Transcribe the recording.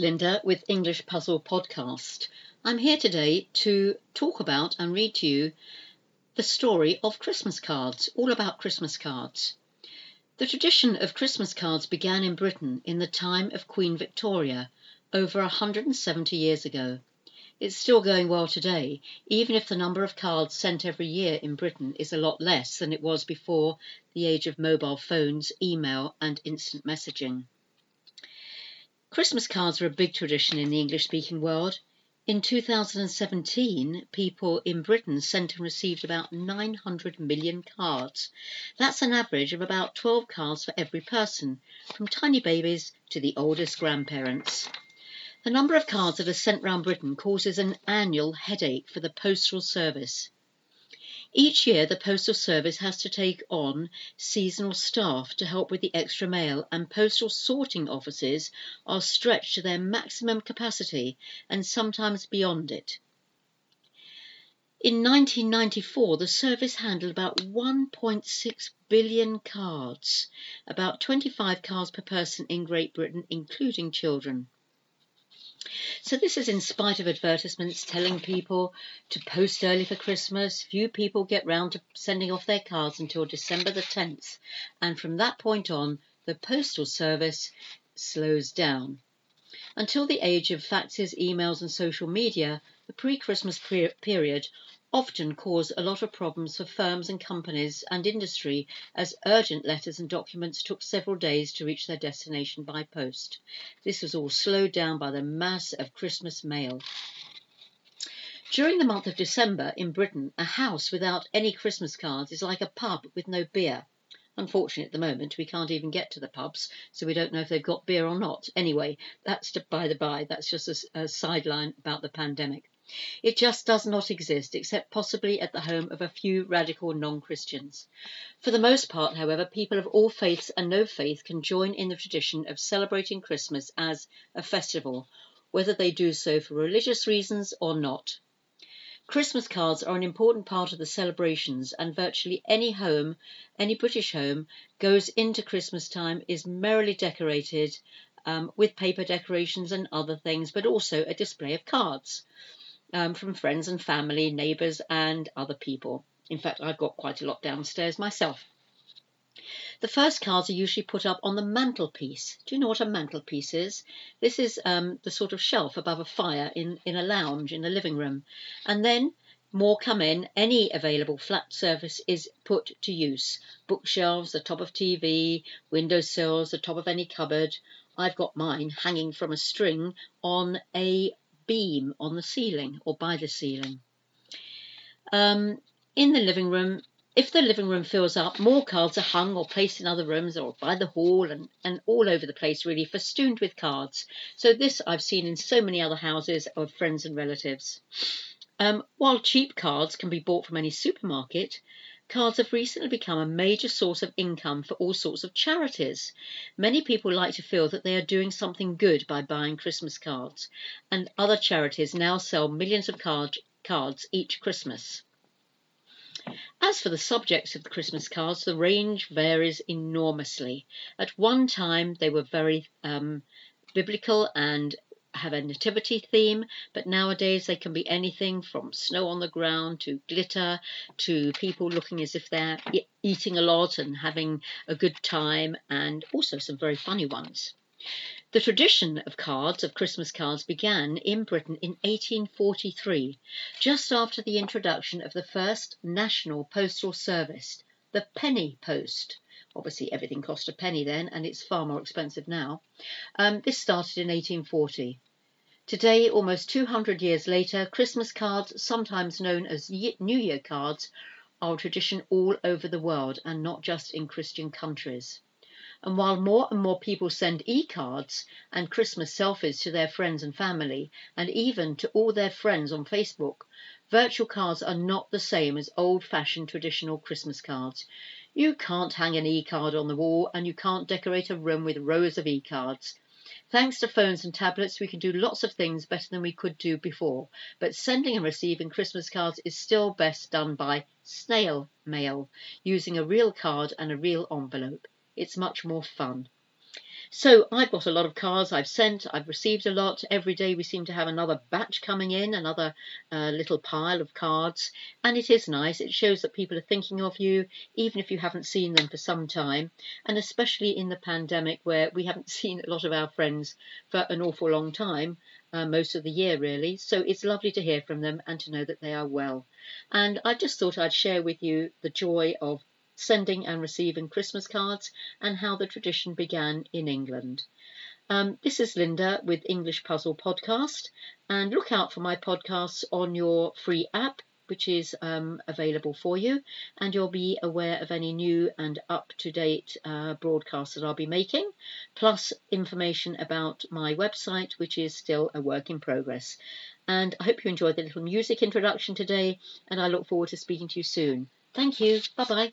Linda with English Puzzle Podcast. I'm here today to talk about and read to you the story of Christmas cards, all about Christmas cards. The tradition of Christmas cards began in Britain in the time of Queen Victoria over 170 years ago. It's still going well today, even if the number of cards sent every year in Britain is a lot less than it was before the age of mobile phones, email, and instant messaging. Christmas cards are a big tradition in the English speaking world. In 2017, people in Britain sent and received about 900 million cards. That's an average of about 12 cards for every person, from tiny babies to the oldest grandparents. The number of cards that are sent round Britain causes an annual headache for the postal service. Each year, the Postal Service has to take on seasonal staff to help with the extra mail, and postal sorting offices are stretched to their maximum capacity and sometimes beyond it. In 1994, the service handled about 1.6 billion cards, about 25 cards per person in Great Britain, including children. So this is in spite of advertisements telling people to post early for Christmas. Few people get round to sending off their cards until December the 10th, and from that point on, the postal service slows down. Until the age of faxes, emails, and social media, the pre Christmas period often cause a lot of problems for firms and companies and industry as urgent letters and documents took several days to reach their destination by post. This was all slowed down by the mass of Christmas mail. During the month of December in Britain, a house without any Christmas cards is like a pub with no beer. Unfortunately, at the moment, we can't even get to the pubs, so we don't know if they've got beer or not. Anyway, that's to, by the by, that's just a, a sideline about the pandemic. It just does not exist, except possibly at the home of a few radical non Christians. For the most part, however, people of all faiths and no faith can join in the tradition of celebrating Christmas as a festival, whether they do so for religious reasons or not. Christmas cards are an important part of the celebrations, and virtually any home, any British home, goes into Christmas time is merrily decorated um, with paper decorations and other things, but also a display of cards um, from friends and family, neighbours, and other people. In fact, I've got quite a lot downstairs myself. The first cards are usually put up on the mantelpiece. Do you know what a mantelpiece is? This is um, the sort of shelf above a fire in, in a lounge in the living room. And then more come in, any available flat surface is put to use. Bookshelves, the top of TV, window sills, the top of any cupboard. I've got mine hanging from a string on a beam on the ceiling or by the ceiling. Um, in the living room, if the living room fills up, more cards are hung or placed in other rooms or by the hall and, and all over the place, really, festooned with cards. So, this I've seen in so many other houses of friends and relatives. Um, while cheap cards can be bought from any supermarket, Cards have recently become a major source of income for all sorts of charities. Many people like to feel that they are doing something good by buying Christmas cards, and other charities now sell millions of card, cards each Christmas. As for the subjects of the Christmas cards, the range varies enormously. At one time, they were very um, biblical and have a nativity theme, but nowadays they can be anything from snow on the ground to glitter to people looking as if they're eating a lot and having a good time, and also some very funny ones. The tradition of cards, of Christmas cards, began in Britain in 1843, just after the introduction of the first national postal service, the penny post. Obviously, everything cost a penny then, and it's far more expensive now. Um, this started in 1840. Today, almost 200 years later, Christmas cards, sometimes known as New Year cards, are a tradition all over the world and not just in Christian countries. And while more and more people send e cards and Christmas selfies to their friends and family, and even to all their friends on Facebook, virtual cards are not the same as old fashioned traditional Christmas cards. You can't hang an e-card on the wall and you can't decorate a room with rows of e-cards. Thanks to phones and tablets, we can do lots of things better than we could do before, but sending and receiving Christmas cards is still best done by snail mail, using a real card and a real envelope. It's much more fun. So I've got a lot of cards I've sent, I've received a lot. Every day we seem to have another batch coming in, another uh, little pile of cards. And it is nice. It shows that people are thinking of you, even if you haven't seen them for some time. And especially in the pandemic where we haven't seen a lot of our friends for an awful long time. Uh, most of the year, really. So it's lovely to hear from them and to know that they are well. And I just thought I'd share with you the joy of sending and receiving Christmas cards and how the tradition began in England. Um, this is Linda with English Puzzle Podcast, and look out for my podcasts on your free app, which is um, available for you, and you'll be aware of any new and up to date uh, broadcasts that I'll be making, plus information about my website, which is still a work in progress. And I hope you enjoyed the little music introduction today, and I look forward to speaking to you soon. Thank you. Bye bye.